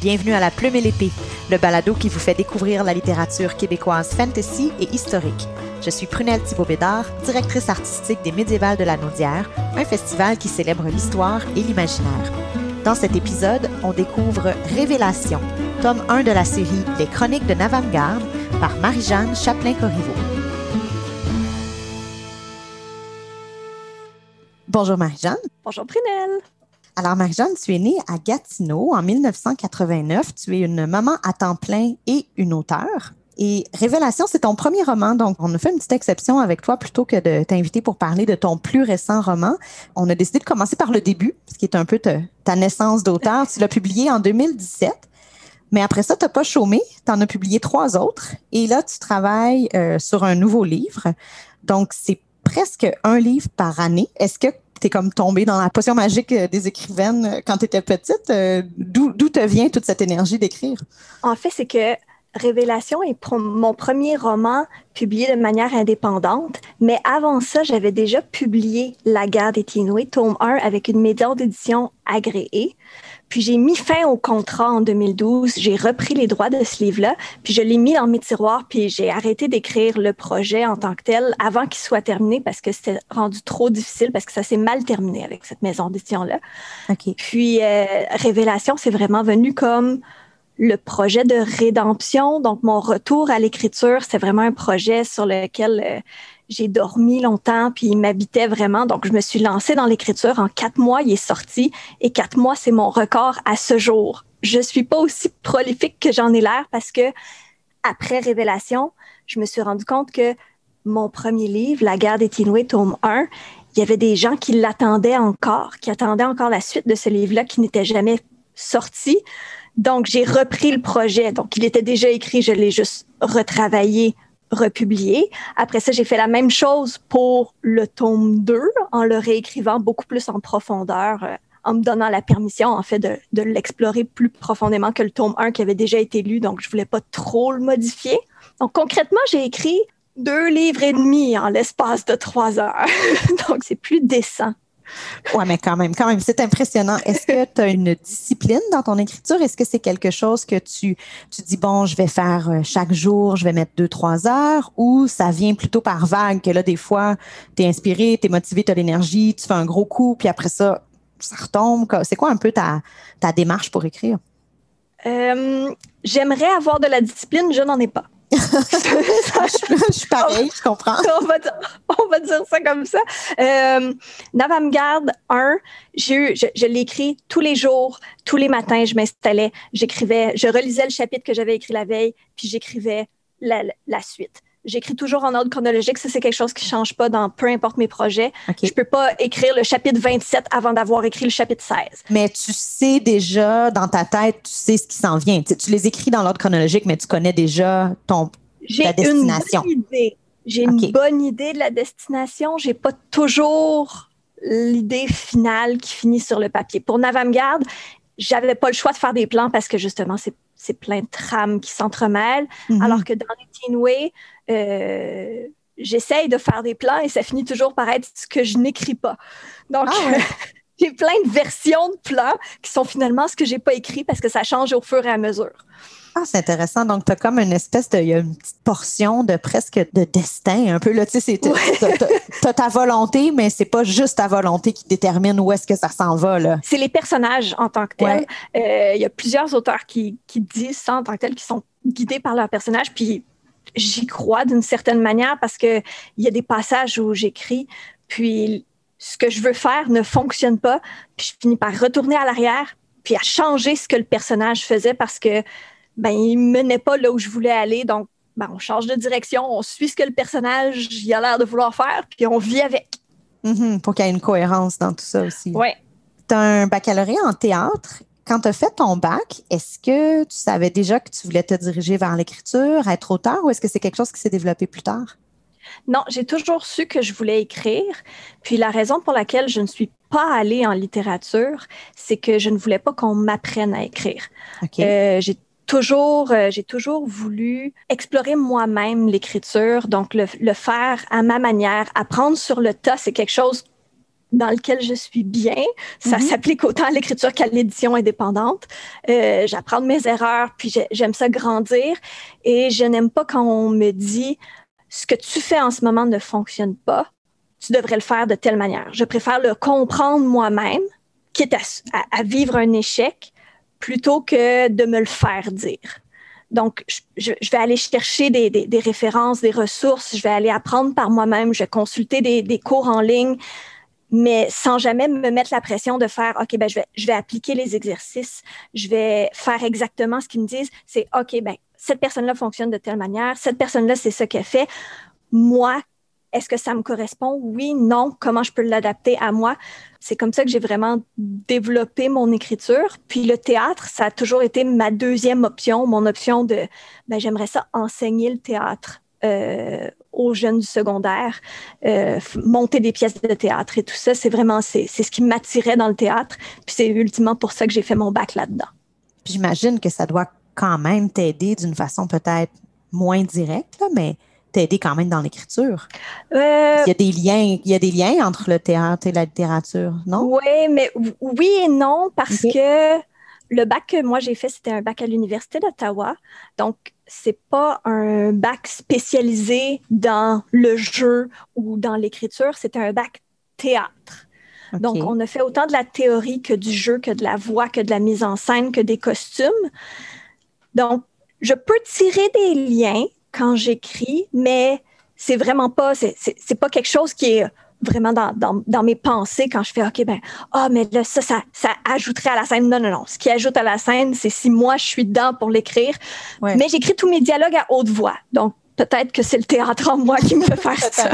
Bienvenue à La Plume et l'Épée, le balado qui vous fait découvrir la littérature québécoise fantasy et historique. Je suis Prunelle Thibault-Bédard, directrice artistique des Médiévales de la Naudière, un festival qui célèbre l'histoire et l'imaginaire. Dans cet épisode, on découvre Révélation, tome 1 de la série Les Chroniques de Navamgarde par Marie-Jeanne Chaplain-Corriveau. Bonjour Marie-Jeanne. Bonjour Prunelle. Alors, Marie-Jeanne, tu es née à Gatineau en 1989. Tu es une maman à temps plein et une auteure. Et Révélation, c'est ton premier roman, donc on a fait une petite exception avec toi plutôt que de t'inviter pour parler de ton plus récent roman. On a décidé de commencer par le début, ce qui est un peu ta, naissance d'auteur. Tu l'as publié en 2017. Mais après ça, tu n'as pas chômé. Tu en as publié trois autres. Et là, tu travailles euh, sur un nouveau livre. Donc, c'est presque un livre par année. Est-ce que tu es comme tombée dans la potion magique euh, des écrivaines euh, quand tu étais petite. Euh, d'où te vient toute cette énergie d'écrire? En fait, c'est que Révélation est mon premier roman publié de manière indépendante, mais avant ça, j'avais déjà publié La guerre des Tinoués, tome 1, avec une méthode d'édition agréée. Puis j'ai mis fin au contrat en 2012. J'ai repris les droits de ce livre-là, puis je l'ai mis dans mes tiroirs, puis j'ai arrêté d'écrire le projet en tant que tel avant qu'il soit terminé parce que c'était rendu trop difficile, parce que ça s'est mal terminé avec cette maison d'édition-là. Puis euh, Révélation, c'est vraiment venu comme le projet de rédemption. Donc, mon retour à l'écriture, c'est vraiment un projet sur lequel euh, j'ai dormi longtemps, puis il m'habitait vraiment. Donc, je me suis lancée dans l'écriture. En quatre mois, il est sorti. Et quatre mois, c'est mon record à ce jour. Je suis pas aussi prolifique que j'en ai l'air parce que, après Révélation, je me suis rendu compte que mon premier livre, La guerre des Tinoués, tome 1, il y avait des gens qui l'attendaient encore, qui attendaient encore la suite de ce livre-là qui n'était jamais sorti. Donc, j'ai repris le projet. Donc, il était déjà écrit, je l'ai juste retravaillé republié. Après ça, j'ai fait la même chose pour le tome 2 en le réécrivant beaucoup plus en profondeur, euh, en me donnant la permission, en fait, de, de l'explorer plus profondément que le tome 1 qui avait déjà été lu. Donc, je voulais pas trop le modifier. Donc, concrètement, j'ai écrit deux livres et demi en l'espace de trois heures. donc, c'est plus décent. Oui, mais quand même, quand même, c'est impressionnant. Est-ce que tu as une discipline dans ton écriture? Est-ce que c'est quelque chose que tu, dis, bon, je vais faire euh, chaque jour, je vais mettre deux, trois heures, ou ça vient plutôt par vague, que là, des fois, tu es inspiré, tu es motivé, tu as l'énergie, tu fais un gros coup, puis après ça, ça retombe? C'est quoi un peu ta, ta démarche pour écrire? Euh, j'aimerais avoir de la discipline, je n'en ai pas. Je, suis pareil, je comprends. On va, dire, ça comme ça. Euh, Navamgarde 1, je, je l'ai écrit tous les jours, tous les matins, je m'installais, j'écrivais, je relisais le chapitre que j'avais écrit la veille, puis j'écrivais la, la suite. J'écris toujours en ordre chronologique. Ça, c'est quelque chose qui ne change pas dans peu importe mes projets. Je ne peux pas écrire le chapitre 27 avant d'avoir écrit le chapitre 16. Mais tu sais déjà dans ta tête, tu sais ce qui s'en vient. Tu, les écris dans l'ordre chronologique, mais tu connais déjà ton, ta destination. J'ai une bonne idée de la destination. J'ai pas toujours l'idée finale qui finit sur le papier. Pour Navamgarde, j'avais pas le choix de faire des plans parce que justement, c'est c'est plein de trames qui s'entremêlent. Mhm. Alors que dans les Teen Way, euh, j'essaye de faire des plans et ça finit toujours par être ce que je n'écris pas. Donc, ah j'ai plein de versions de plans qui sont finalement ce que j'ai pas écrit parce que ça change au fur et à mesure. Ah, c'est intéressant. Donc, tu as comme une espèce de. Il y a une petite portion de presque de destin, un peu. Là, tu sais, tu as, ta volonté, mais c'est pas juste ta volonté qui détermine où est-ce que ça s'en va. là. C'est les personnages en tant que tels. Euh, il y a plusieurs auteurs qui, qui disent ça en tant que tels, qui sont guidés par leurs personnages. Puis, j'y crois d'une certaine manière parce qu'il y a des passages où j'écris, puis ce que je veux faire ne fonctionne pas, puis je finis par retourner à l'arrière, puis à changer ce que le personnage faisait parce que ben, il menait pas là où je voulais aller. Donc, ben, on change de direction, on suit ce que le personnage il a l'air de vouloir faire, puis on vit avec. Mm-hmm, pour qu'il y ait une cohérence dans tout ça aussi. Oui. Tu as un baccalauréat en théâtre. Quand tu as fait ton bac, est-ce que tu savais déjà que tu voulais te diriger vers l'écriture, être auteur, ou est-ce que c'est quelque chose qui s'est développé plus tard? Non, j'ai toujours su que je voulais écrire. Puis la raison pour laquelle je ne suis pas allée en littérature, c'est que je ne voulais pas qu'on m'apprenne à écrire. Euh, j'ai toujours, euh, j'ai toujours voulu explorer moi-même l'écriture, donc le, faire à ma manière, apprendre sur le tas, c'est quelque chose dans lequel je suis bien. Ça Mhm. s'applique autant à l'écriture qu'à l'édition indépendante. Euh, J'apprends de mes erreurs, puis j'ai- j'aime ça grandir. Et je n'aime pas quand on me dit ce que tu fais en ce moment ne fonctionne pas. Tu devrais le faire de telle manière. Je préfère le comprendre moi-même, quitte à, à- à vivre un échec, plutôt que de me le faire dire. Donc, je, vais aller chercher des, références, des ressources, je vais aller apprendre par moi-même, je vais consulter des, cours en ligne, mais sans jamais me mettre la pression de faire, OK, ben, je, vais, je vais appliquer les exercices, je vais faire exactement ce qu'ils me disent. C'est, OK, ben, cette personne-là fonctionne de telle manière, cette personne-là, c'est ce qu'elle fait. Moi, est-ce que ça me correspond? Oui, non. Comment je peux l'adapter à moi? C'est comme ça que j'ai vraiment développé mon écriture. Puis le théâtre, ça a toujours été ma deuxième option, mon option de, ben, j'aimerais ça enseigner le théâtre euh, aux jeunes du secondaire, euh, monter des pièces de théâtre et tout ça. C'est vraiment, c'est ce qui m'attirait dans le théâtre. Puis c'est ultimement pour ça que j'ai fait mon bac là-dedans. J'imagine que ça doit quand même t'aider d'une façon peut-être moins directe, mais t'aider quand même dans l'écriture. Euh, Il y a des liens, il y a des liens entre le théâtre et la littérature, non? Oui, mais oui et non, parce que le bac que moi j'ai fait, c'était un bac à l'Université d'Ottawa. Donc, c'est pas un bac spécialisé dans le jeu ou dans l'écriture, c'était un bac théâtre. Donc, on a fait autant de la théorie que du jeu, que de la voix, que de la mise en scène, que des costumes. Donc, je peux tirer des liens quand j'écris, mais c'est vraiment pas, c'est, pas quelque chose qui est vraiment dans, dans, dans mes pensées quand je fais, OK, ben, ah, mais là, ça, ça, ça ajouterait à la scène. Non, non, non. Ce qui ajoute à la scène, c'est si moi, je suis dedans pour l'écrire. Ouais. Mais j'écris tous mes dialogues à haute voix. Donc, peut-être que c'est le théâtre en moi qui me fait faire ça.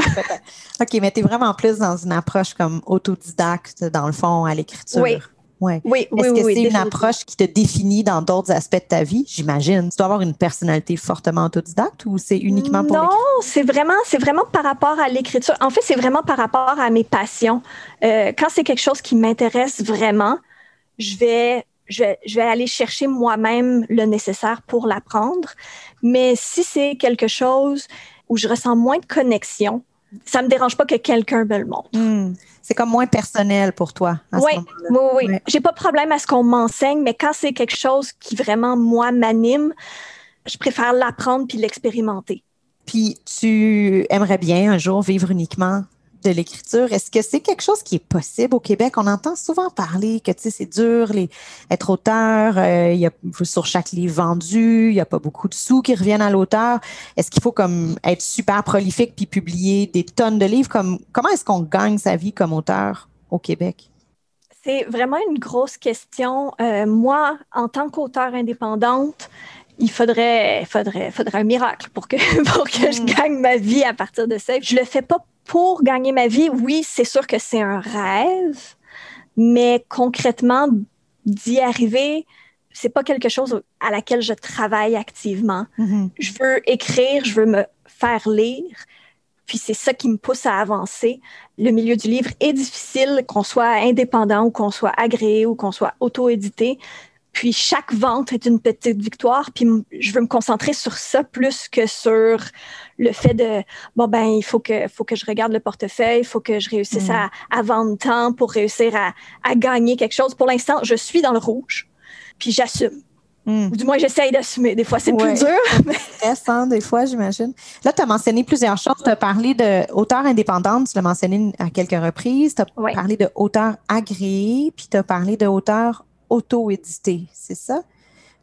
OK, mais tu es vraiment plus dans une approche comme autodidacte, dans le fond, à l'écriture. Oui. Ouais. Oui, oui, Est-ce oui. que oui, c'est une approche qui te définit dans d'autres aspects de ta vie? J'imagine. Tu dois avoir une personnalité fortement autodidacte ou c'est uniquement pour Non, c'est vraiment, c'est vraiment par rapport à l'écriture. En fait, c'est vraiment par rapport à mes passions. Euh, quand c'est quelque chose qui m'intéresse vraiment, je vais, je vais, je vais aller chercher moi-même le nécessaire pour l'apprendre. Mais si c'est quelque chose où je ressens moins de connexion, ça me dérange pas que quelqu'un me le montre. Hmm. C'est comme moins personnel pour toi. à ce Oui, oui, oui. Ouais. J'ai pas de problème à ce qu'on m'enseigne, mais quand c'est quelque chose qui vraiment, moi, m'anime, je préfère l'apprendre puis l'expérimenter. Puis tu aimerais bien un jour vivre uniquement de l'écriture. Est-ce que c'est quelque chose qui est possible au Québec? On entend souvent parler que c'est dur les, être auteur. euh, il y a, sur chaque livre vendu, il n'y a pas beaucoup de sous qui reviennent à l'auteur. Est-ce qu'il faut comme être super prolifique puis publier des tonnes de livres? Comme, comment est-ce qu'on gagne sa vie comme auteur au Québec? C'est vraiment une grosse question. Euh, moi, en tant qu'auteur indépendante, il faudrait, faudrait, faudrait un miracle pour que, pour que je Mm. gagne ma vie à partir de ça. Je le fais pas pour gagner ma vie. Oui, c'est sûr que c'est un rêve, mais concrètement, d'y arriver, c'est pas quelque chose à laquelle je travaille activement. Je veux écrire, je veux me faire lire. Puis c'est ça qui me pousse à avancer. Le milieu du livre est difficile, qu'on soit indépendant ou qu'on soit agréé ou qu'on soit auto-édité. Puis chaque vente est une petite victoire. Puis je veux me concentrer sur ça plus que sur le fait de bon ben il faut que faut que je regarde le portefeuille, il faut que je réussisse Mm. à, à vendre tant pour réussir à, à gagner quelque chose. Pour l'instant, je suis dans le rouge. Puis j'assume. Hmm. Ou du moins, j'essaye d'assumer. Des fois, c'est Ouais. plus dur. stress, hein, des fois, j'imagine. Là, tu as mentionné plusieurs choses. Tu as parlé d'auteur indépendante, tu l'as mentionné à quelques reprises. Tu as Ouais. parlé de auteur agréé, puis tu as parlé de auteur auto-édité, c'est ça?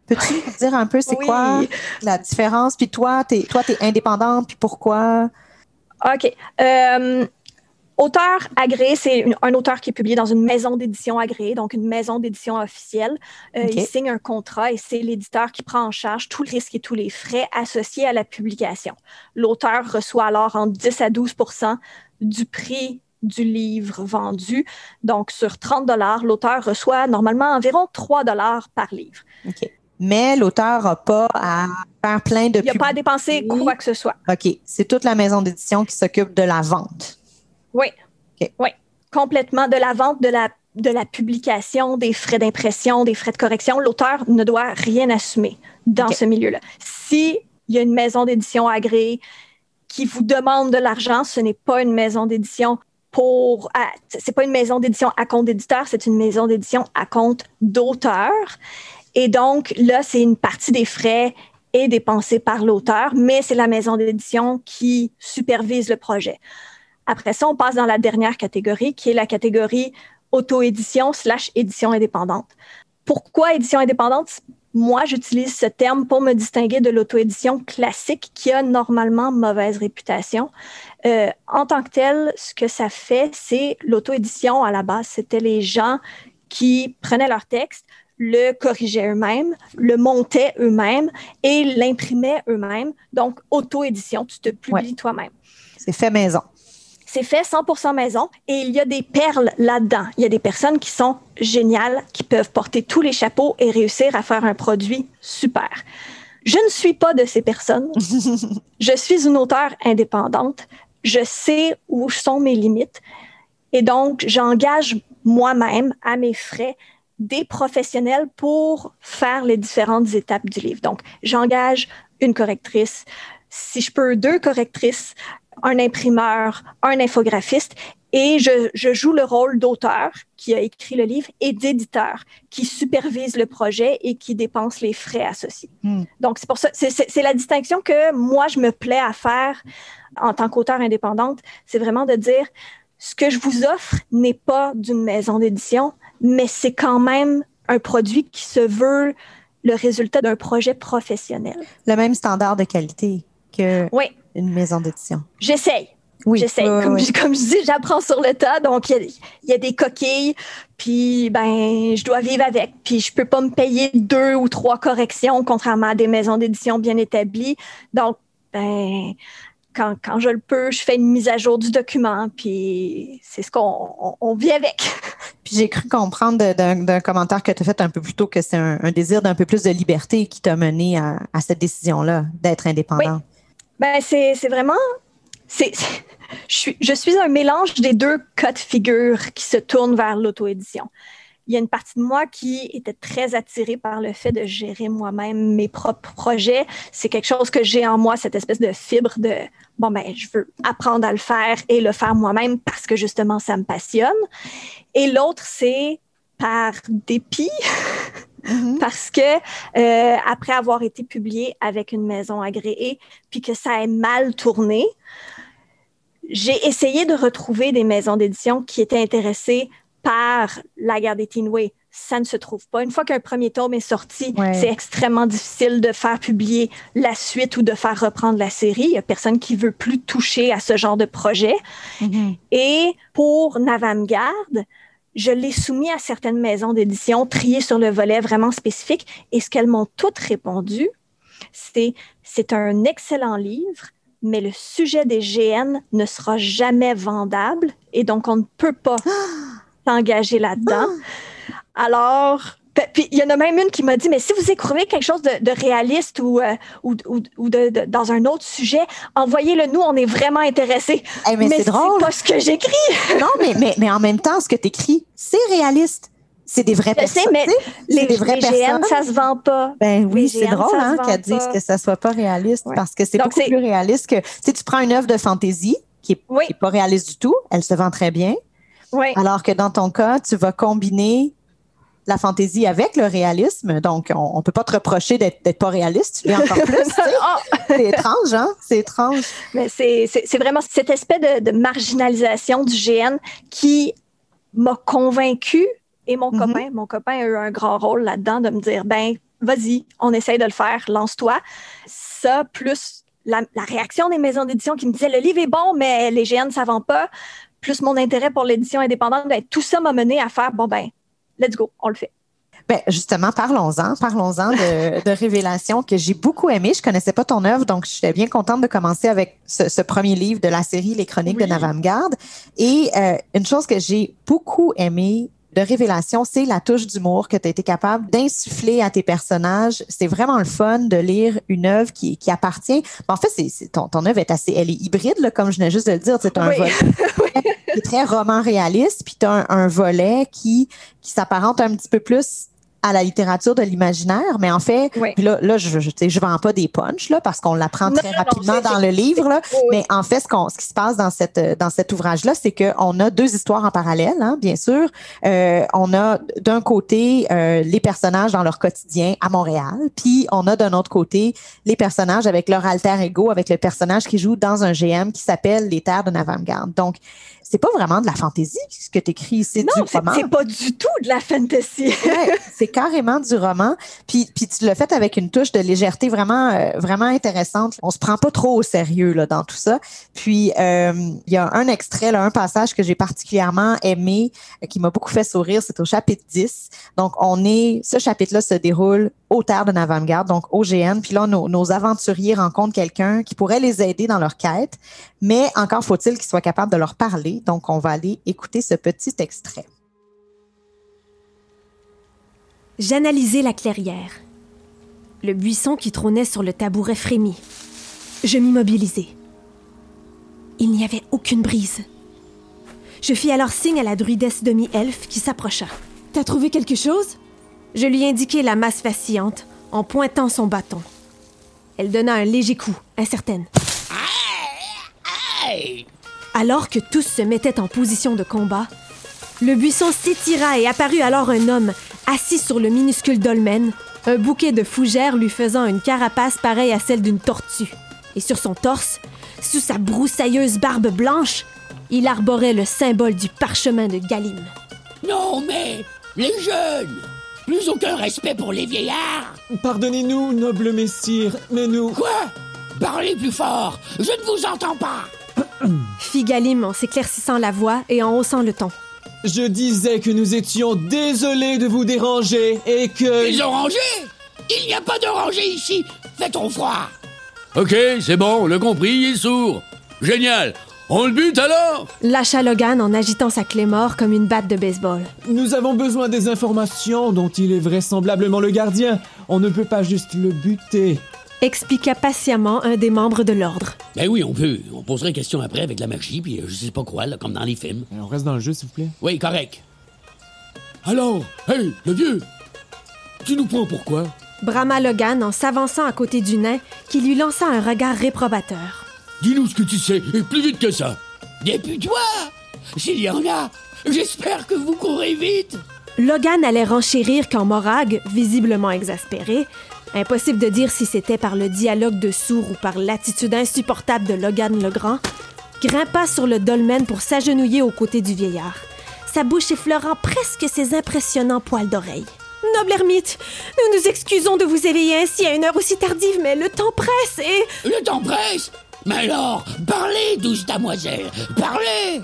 Peux-tu nous dire un peu c'est Oui. quoi la différence? Puis toi, tu es, toi, indépendante, puis pourquoi? OK. Euh, auteur agréé, c'est un auteur qui est publié dans une maison d'édition agréée, donc une maison d'édition officielle. Euh. Il signe un contrat et c'est l'éditeur qui prend en charge tout le risque et tous les frais associés à la publication. L'auteur reçoit alors entre 10 à 12% du prix du livre vendu. Donc, sur 30 l'auteur reçoit normalement environ 3 par livre. OK. Mais l'auteur n'a pas à faire plein de Il n'y a pas à dépenser quoi que ce soit. OK. C'est toute la maison d'édition qui s'occupe de la vente. Oui. OK. Oui. Complètement. De la vente, de la, de la publication, des frais d'impression, des frais de correction. L'auteur ne doit rien assumer dans ce milieu-là. Si il y a une maison d'édition agréée qui vous demande de l'argent, ce n'est pas une maison d'édition pour. c'est pas une maison d'édition à compte d'éditeur, c'est une maison d'édition à compte d'auteur. Et donc, là, c'est une partie des frais est dépensée par l'auteur, mais c'est la maison d'édition qui supervise le projet. Après ça, on passe dans la dernière catégorie, qui est la catégorie auto-édition slash édition indépendante. Pourquoi édition indépendante? Moi, j'utilise ce terme pour me distinguer de l'auto-édition classique qui a normalement mauvaise réputation. Euh, en tant que tel, ce que ça fait, c'est l'auto-édition à la base. C'était les gens qui prenaient leur texte, le corrigeaient eux-mêmes, le montaient eux-mêmes et l'imprimaient eux-mêmes. Donc, auto-édition, tu te publies toi-même. C'est fait maison. C'est fait 100% maison et il y a des perles là-dedans. Il y a des personnes qui sont géniales, qui peuvent porter tous les chapeaux et réussir à faire un produit super. Je ne suis pas de ces personnes. je suis une auteure indépendante. Je sais où sont mes limites. Et donc, j'engage moi-même à mes frais des professionnels pour faire les différentes étapes du livre. Donc, j'engage une correctrice, si je peux, deux correctrices, un imprimeur, un infographiste, et je, joue le rôle d'auteur qui a écrit le livre et d'éditeur qui supervise le projet et qui dépense les frais associés. Hmm. Donc, c'est pour ça, c'est la distinction que moi, je me plais à faire en tant qu'auteur indépendante, c'est vraiment de dire, ce que je vous offre n'est pas d'une maison d'édition, mais c'est quand même un produit qui se veut le résultat d'un projet professionnel. Le même standard de qualité que une maison d'édition. J'essaye. Oui, j'essaye. comme, comme, je dis, j'apprends sur le tas. Donc, il y, a des coquilles, puis ben, je dois vivre avec. Puis, je peux pas me payer deux ou trois corrections, contrairement à des maisons d'édition bien établies. Donc, ben, quand, quand, je le peux, je fais une mise à jour du document, puis c'est ce qu'on on, vit avec. Puis j'ai cru comprendre d'un commentaire que tu as fait un peu plus tôt que c'est un, désir d'un peu plus de liberté qui t'a mené à, cette décision-là d'être indépendant. Ben, c'est vraiment. C'est, je, suis, je suis un mélange des deux cas de figure qui se tournent vers l'auto-édition il y a une partie de moi qui était très attirée par le fait de gérer moi-même mes propres projets. C'est quelque chose que j'ai en moi, cette espèce de fibre de bon ben je veux apprendre à le faire et le faire moi-même parce que justement ça me passionne. Et l'autre c'est par dépit. Mm-hmm. Parce que euh, après avoir été publié avec une maison agréée, puis que ça ait mal tourné, j'ai essayé de retrouver des maisons d'édition qui étaient intéressées par la guerre des Teenway. Ça ne se trouve pas. Une fois qu'un premier tome est sorti, c'est extrêmement difficile de faire publier la suite ou de faire reprendre la série. Il n'y a personne qui veut plus toucher à ce genre de projet. Mm-hmm. Et pour Navamgarde, je l'ai soumis à certaines maisons d'édition, triées sur le volet vraiment spécifique. Et ce qu'elles m'ont toutes répondu, c'est c'est un excellent livre, mais le sujet des GN ne sera jamais vendable et donc on ne peut pas engagé là-dedans. Alors, puis il y en a même une qui m'a dit, mais si vous écrivez quelque chose de, réaliste ou, euh, ou, ou, de, dans un autre sujet, envoyez-le nous, on est vraiment intéressés. mais, c'est drôle. pas ce que j'écris. non, mais, mais, mais en même temps, ce que tu écris, c'est réaliste. C'est des vraies personnes. mais les, des vraies GN, ça se vend pas. Ben oui, c'est drôle hein, qu'elles disent que ça soit pas réaliste parce que c'est beaucoup plus réaliste que si tu prends une œuvre de fantaisie qui est, qui est pas réaliste du tout, elle se vend très bien. Alors que dans ton cas, tu vas combiner la fantaisie avec le réalisme. Donc, on ne peut pas te reprocher d'être pas réaliste. Tu l'es encore plus. Ah! c'est étrange, hein? C'est étrange. Mais c'est vraiment cet aspect de, marginalisation du GN qui m'a convaincu et mon mm-hmm. copain, mon copain a eu un grand rôle là-dedans de me dire, ben, vas-y, on essaye de le faire, lance-toi. Ça, plus la, la, réaction des maisons d'édition qui me disaient, le livre est bon, mais les GN ne savent pas plus mon intérêt pour l'édition indépendante, ben, tout ça m'a mené à faire, bon, ben, let's go, on le fait. Ben, justement, parlons-en. Parlons-en de, de Révélation que j'ai beaucoup aimé. Je connaissais pas ton œuvre, donc j'étais bien contente de commencer avec ce, premier livre de la série Les Chroniques de Navamgarde. Et euh, une chose que j'ai beaucoup aimé de révélation, c'est la touche d'humour que tu as été capable d'insuffler à tes personnages. C'est vraiment le fun de lire une œuvre qui, qui appartient. En fait, c'est, ton, ton œuvre est assez, elle est hybride, là, comme je venais juste de le dire. C'est un volet qui est très roman réaliste, puis tu as un, volet qui, qui s'apparente un petit peu plus à la littérature de l'imaginaire, mais en fait, là, là, je, je, je vends pas des punchs là parce qu'on l'apprend très rapidement dans le livre là. Mais en fait, ce, qu'on, ce qui se passe dans cette dans cet ouvrage là, c'est qu'on a deux histoires en parallèle, hein, bien sûr. Euh, on a d'un côté euh, les personnages dans leur quotidien à Montréal, puis on a d'un autre côté les personnages avec leur alter ego, avec le personnage qui joue dans un GM qui s'appelle Les Terres de Navamgarde. Donc c'est pas vraiment de la fantaisie ce que tu écris, c'est du roman. Non, c'est pas du tout de la fantaisie. ouais, c'est carrément du roman. Puis, puis tu l'as fait avec une touche de légèreté vraiment euh, vraiment intéressante. On se prend pas trop au sérieux là dans tout ça. Puis euh, il y a un extrait, là, un passage que j'ai particulièrement aimé, euh, qui m'a beaucoup fait sourire, c'est au chapitre 10. Donc on est, ce chapitre-là se déroule au terre de Navamgarde, donc au GN. Puis là, nos aventuriers rencontrent quelqu'un qui pourrait les aider dans leur quête, mais encore faut-il qu'ils soient capables de leur parler. Donc, on va aller écouter ce petit extrait. J'analysais la clairière. Le buisson qui trônait sur le tabouret frémit. Je m'immobilisai. Il n'y avait aucune brise. Je fis alors signe à la druidesse demi-elfe qui s'approcha. T'as trouvé quelque chose? Je lui indiquai la masse vacillante en pointant son bâton. Elle donna un léger coup, incertaine. Alors que tous se mettaient en position de combat, le buisson s'étira et apparut alors un homme assis sur le minuscule dolmen, un bouquet de fougères lui faisant une carapace pareille à celle d'une tortue. Et sur son torse, sous sa broussailleuse barbe blanche, il arborait le symbole du parchemin de Galim. Non, mais les jeunes Plus aucun respect pour les vieillards Pardonnez-nous, noble messire, mais nous... Quoi? Parlez plus fort Je ne vous entends pas fit Galim en s'éclaircissant la voix et en haussant le ton. Je disais que nous étions désolés de vous déranger et que... Les orangers Il n'y a pas d'orangers ici Fait-on froid Ok, c'est bon, on l'a compris, il est sourd. Génial on le bute alors Lâcha Logan en agitant sa clé mort comme une batte de baseball. Nous avons besoin des informations dont il est vraisemblablement le gardien. On ne peut pas juste le buter expliqua patiemment un des membres de l'ordre. Ben oui, on peut. On poserait une question après avec la magie, puis euh, je sais pas quoi, là, comme dans les films. On reste dans le jeu, s'il vous plaît? Oui, correct. Alors, hey, le vieux, tu nous prends pourquoi? Brahma Logan en s'avançant à côté du nain qui lui lança un regard réprobateur. Dis-nous ce que tu sais, et plus vite que ça. Députe-toi! S'il y en a, j'espère que vous courez vite! Logan allait renchérir quand Morag, visiblement exaspéré, Impossible de dire si c'était par le dialogue de sourds ou par l'attitude insupportable de Logan le Grand, grimpa sur le dolmen pour s'agenouiller aux côtés du vieillard, sa bouche effleurant presque ses impressionnants poils d'oreille. Noble ermite, nous nous excusons de vous éveiller ainsi à une heure aussi tardive, mais le temps presse et... Le temps presse! Mais alors, parlez, douce damoiselle, parlez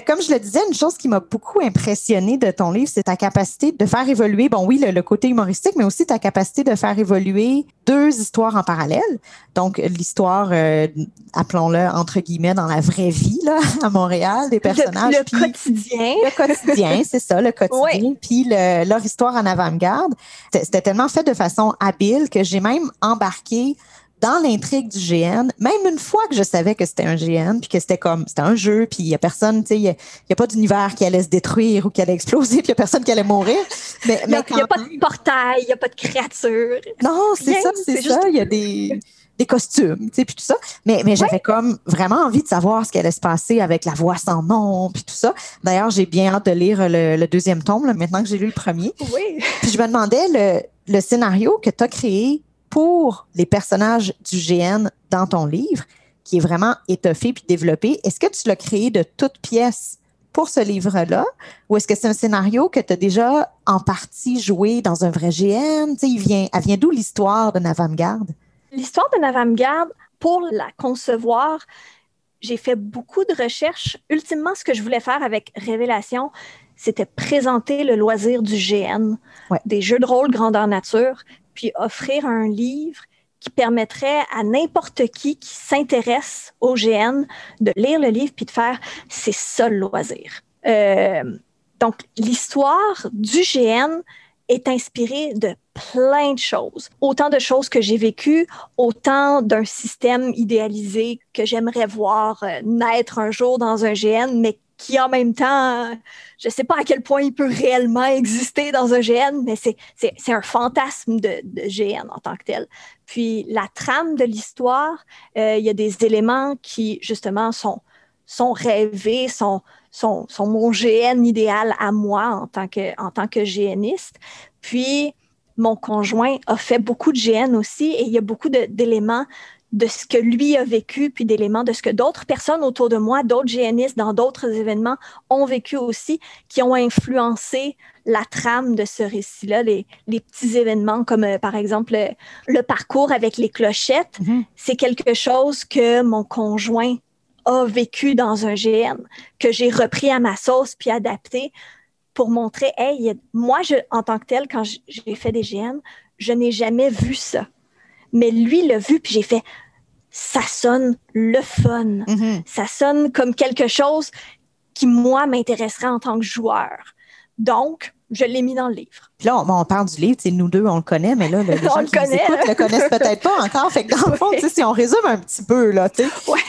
comme je le disais, une chose qui m'a beaucoup impressionné de ton livre, c'est ta capacité de faire évoluer, bon oui, le, côté humoristique, mais aussi ta capacité de faire évoluer deux histoires en parallèle. Donc, l'histoire, euh, appelons-le entre guillemets, dans la vraie vie, là, à Montréal, des personnages. Le, quotidien. Le quotidien, c'est ça, le quotidien. Puis leur histoire en avant-garde. C'était tellement fait de façon habile que j'ai même embarqué dans l'intrigue du GN, même une fois que je savais que c'était un GN, puis que c'était comme, c'était un jeu, puis il y a personne, tu sais, il y, a pas d'univers qui allait se détruire ou qui allait exploser, puis il y a personne qui allait mourir. Mais, il n'y a, pas de portail, il n'y a pas de créature. Non, c'est ça, c'est ça. Il y a des, des costumes, tu sais, puis tout ça. Mais, mais j'avais comme vraiment envie de savoir ce qui allait se passer avec la voix sans nom, puis tout ça. D'ailleurs, j'ai bien hâte de lire le, deuxième tome, là, maintenant que j'ai lu le premier. Oui. Puis je me demandais, le, le scénario que tu as créé pour les personnages du GN dans ton livre, qui est vraiment étoffé puis développé, est-ce que tu l'as créé de toutes pièces pour ce livre-là? Ou est-ce que c'est un scénario que tu as déjà en partie joué dans un vrai GN? il vient, elle vient d'où l'histoire de Navamgarde? L'histoire de Navamgarde, pour la concevoir, j'ai fait beaucoup de recherches. Ultimement, ce que je voulais faire avec Révélation, c'était présenter le loisir du GN, des jeux de rôle grandeur nature, puis offrir un livre qui permettrait à n'importe qui qui s'intéresse au GN de lire le livre puis de faire c'est ça le loisir. Euh, donc, l'histoire du GN est inspirée de plein de choses. Autant de choses que j'ai vécues, autant d'un système idéalisé que j'aimerais voir euh, naître un jour dans un GN, mais qui en même temps, je ne sais pas à quel point il peut réellement exister dans un GN, mais c'est un fantasme de, de, GN en tant que tel. Puis la trame de l'histoire, euh, il y a des éléments qui justement sont, sont rêvés, sont, sont, sont, mon GN idéal à moi en tant que, en tant que GNiste. Puis mon conjoint a fait beaucoup de GN aussi et il y a beaucoup d'éléments de ce que lui a vécu, puis d'éléments de ce que d'autres personnes autour de moi, d'autres GNistes dans d'autres événements ont vécu aussi, qui ont influencé la trame de ce récit-là, les, les, petits événements comme euh, par exemple le, parcours avec les clochettes, mm-hmm. c'est quelque chose que mon conjoint a vécu dans un GN, que j'ai repris à ma sauce puis adapté pour montrer, hey, moi, je, en tant que tel, quand j'ai fait des GN, je n'ai jamais vu ça. Mais lui l'a vu, puis j'ai fait, ça sonne le fun. Mm-hmm. Ça sonne comme quelque chose qui, moi, m'intéresserait en tant que joueur. Donc, je l'ai mis dans le livre. Puis là, on, parle du livre, nous deux, on le connaît, mais là, les gens qui nous écoutent le connaissent peut-être pas encore. Fait que dans le fond, si on résume un petit peu, là,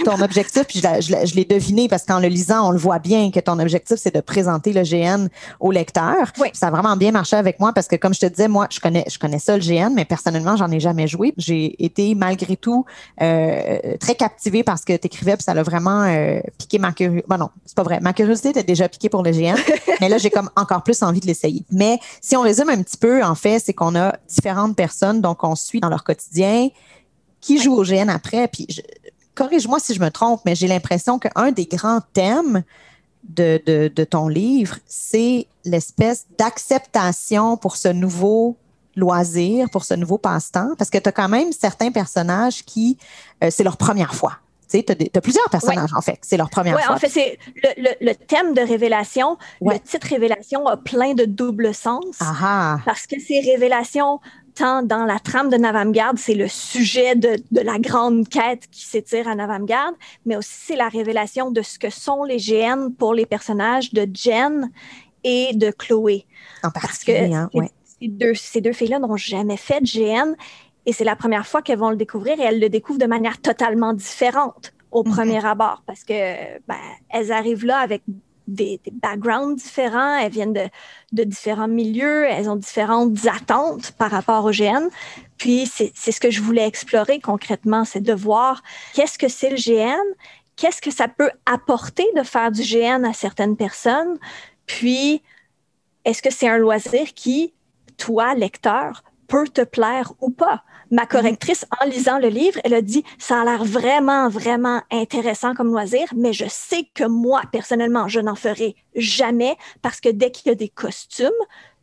ton objectif, puis je, l'ai deviné parce qu'en le lisant, on le voit bien que ton objectif, c'est de présenter le GN au lecteur. Ça a vraiment bien marché avec moi parce que, comme je te disais, moi, je connais, je connais ça, le GN, mais personnellement, j'en ai jamais joué. J'ai été, malgré tout, euh, très captivée par ce que tu écrivais, puis ça l'a vraiment euh, piqué ma curiosité. Bon, non, c'est pas vrai. Ma curiosité était déjà piquée pour le GN, mais là, j'ai comme encore plus envie de l'essayer. Mais si on résume un petit peu, en fait, c'est qu'on a différentes personnes, donc on suit dans leur quotidien, qui jouent au GN après. Puis, corrige-moi si je me trompe, mais j'ai l'impression qu'un des grands thèmes de, ton livre, c'est l'espèce d'acceptation pour ce nouveau loisir, pour ce nouveau passe-temps, parce que tu as quand même certains personnages qui, euh, c'est leur première fois. Tu as, plusieurs personnages, en fait. C'est leur première fois. Oui, en fait, c'est le, thème de révélation. Le titre révélation a plein de double sens. Parce que ces révélations, tant dans la trame de Navamgarde, c'est le sujet de, la grande quête qui s'étire à Navamgarde, mais aussi c'est la révélation de ce que sont les GN pour les personnages de Jen et de Chloé. En particulier, Parce que hein, ces, deux, ces deux filles-là n'ont jamais fait de GN et c'est la première fois qu'elles vont le découvrir et elles le découvrent de manière totalement différente au mhm. premier abord parce que ben, elles arrivent là avec des, backgrounds différents, elles viennent de, de, différents milieux, elles ont différentes attentes par rapport au GN. Puis c'est ce que je voulais explorer concrètement, c'est de voir qu'est-ce que c'est le GN, qu'est-ce que ça peut apporter de faire du GN à certaines personnes, puis est-ce que c'est un loisir qui, toi, lecteur, peut te plaire ou pas? Ma correctrice, en lisant le livre, elle a dit, ça a l'air vraiment, vraiment intéressant comme loisir, mais je sais que moi, personnellement, je n'en ferai jamais parce que dès qu'il y a des costumes,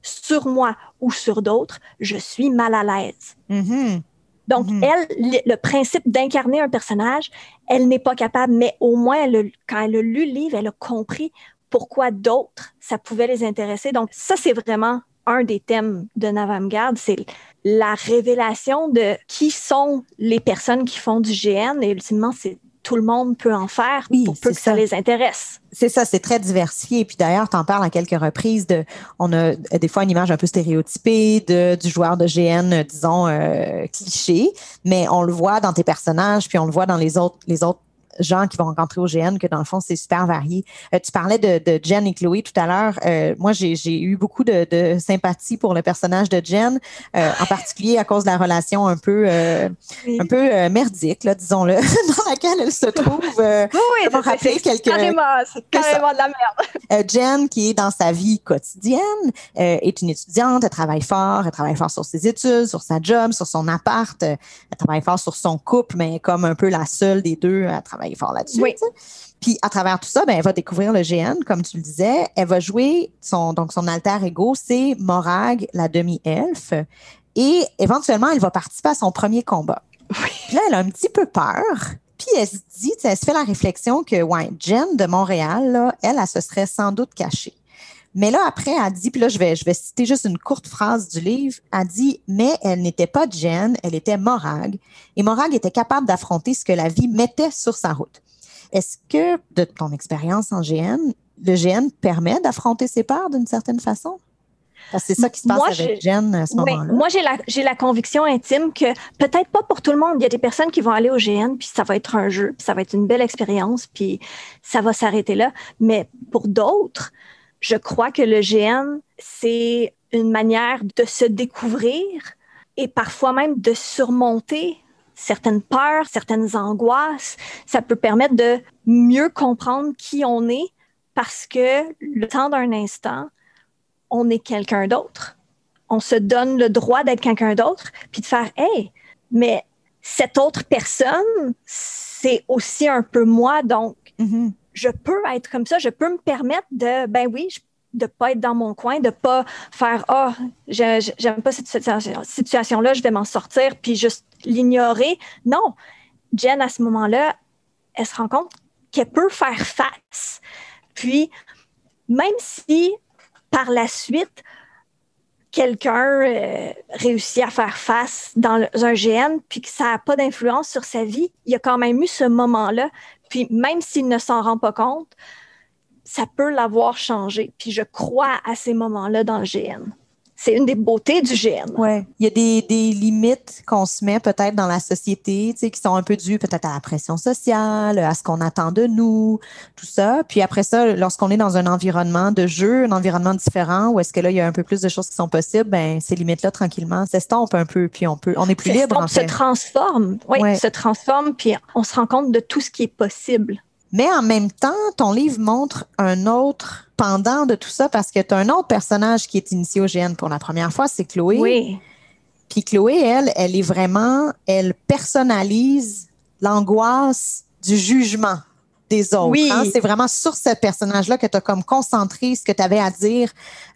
sur moi ou sur d'autres, je suis mal à l'aise. Mm-hmm. Donc, mm-hmm. elle, le, principe d'incarner un personnage, elle n'est pas capable, mais au moins, quand elle a lu le livre, elle a compris pourquoi d'autres, ça pouvait les intéresser. Donc, ça, c'est vraiment un des thèmes de Navamgarde, c'est la révélation de qui sont les personnes qui font du GN et ultimement, c'est tout le monde peut en faire pour peu que ça. les intéresse. C'est ça, c'est très diversifié. Puis d'ailleurs, tu en parles à quelques reprises de, on a des fois une image un peu stéréotypée de, du joueur de GN, disons, euh, cliché, mais on le voit dans tes personnages, puis on le voit dans les autres, les autres gens qui vont rencontrer au GN, que dans le fond, c'est super varié. Euh, tu parlais de, Jen et Chloé tout à l'heure. Euh, moi, j'ai eu beaucoup de, sympathie pour le personnage de Jen, euh, en particulier à cause de la relation un peu, un peu merdique, disons-le, dans laquelle elle se trouve. oui, c'est carrément, carrément de la merde. Jen, qui est dans sa vie quotidienne, est une étudiante, elle travaille fort, elle travaille fort sur ses études, sur sa job, sur son appart, elle travaille fort sur son couple, mais comme un peu la seule des deux à travailler fort là-dessus. Puis à travers tout ça, ben, elle va découvrir le GN, comme tu le disais. Elle va jouer son, donc son alter ego, c'est Morag, la demi-elfe. Et éventuellement, elle va participer à son premier combat. Puis là, elle a un petit peu peur. Puis elle se dit, elle se fait la réflexion que ouais, Jen de Montréal, là, elle, elle, se serait sans doute cachée. Mais là, après, elle dit, puis là, je vais, je vais citer juste une courte phrase du livre. Elle dit, mais elle n'était pas Jen, elle était Morag. Et Morag était capable d'affronter ce que la vie mettait sur sa route. Est-ce que, de ton expérience en GN, le GN permet d'affronter ses peurs d'une certaine façon? C'est ça qui se passe Moi, avec je- Jen à ce Oui, moment-là. moi, j'ai la, j'ai la conviction intime que peut-être pas pour tout le monde. Il y a des personnes qui vont aller au GN, puis ça va être un jeu, puis ça va être une belle expérience, puis ça va s'arrêter là. Mais pour d'autres, je crois que le GN, c'est une manière de se découvrir et parfois même de surmonter certaines peurs, certaines angoisses. Ça peut permettre de mieux comprendre qui on est parce que le temps d'un instant, on est quelqu'un d'autre on se donne le droit d'être quelqu'un d'autre, puis de faire Hey, mais cette autre personne, c'est aussi un peu moi, donc Mhm. Je peux être comme ça, je peux me permettre de, ben oui, je- de pas être dans mon coin, de pas faire Ah, je- j'aime pas cette situa- situation-là, je vais m'en sortir, puis juste l'ignorer. Non, Jen, à ce moment-là, elle se rend compte qu'elle peut faire face. Puis, même si par la suite, quelqu'un euh, réussit à faire face dans un GN, puis que ça n'a pas d'influence sur sa vie, il y a quand même eu ce moment-là. Puis même s'il ne s'en rend pas compte, ça peut l'avoir changé. Puis je crois à ces moments-là dans le GN. C'est une des beautés du GN. Ouais. Il y a des, des limites qu'on se met peut-être dans la société, tu sais, qui sont un peu dues peut-être à la pression sociale, à ce qu'on attend de nous, tout ça. Puis après ça, lorsqu'on est dans un environnement de jeu, un environnement différent, où est-ce que là, il y a un peu plus de choses qui sont possibles, ben ces limites-là, tranquillement, s'estompent un peu, puis on peut, on est plus libre, en se fait. transforme. Oui, Ouais. se transforme, puis on se rend compte de tout ce qui est possible. Mais en même temps, ton livre montre un autre pendant de tout ça parce que tu as un autre personnage qui est initié au GN pour la première fois, c'est Chloé. Oui. Puis Chloé, elle, elle est vraiment, elle personnalise l'angoisse du jugement des autres. Oui. hein. C'est vraiment sur ce personnage-là que tu as comme concentré ce que tu avais à dire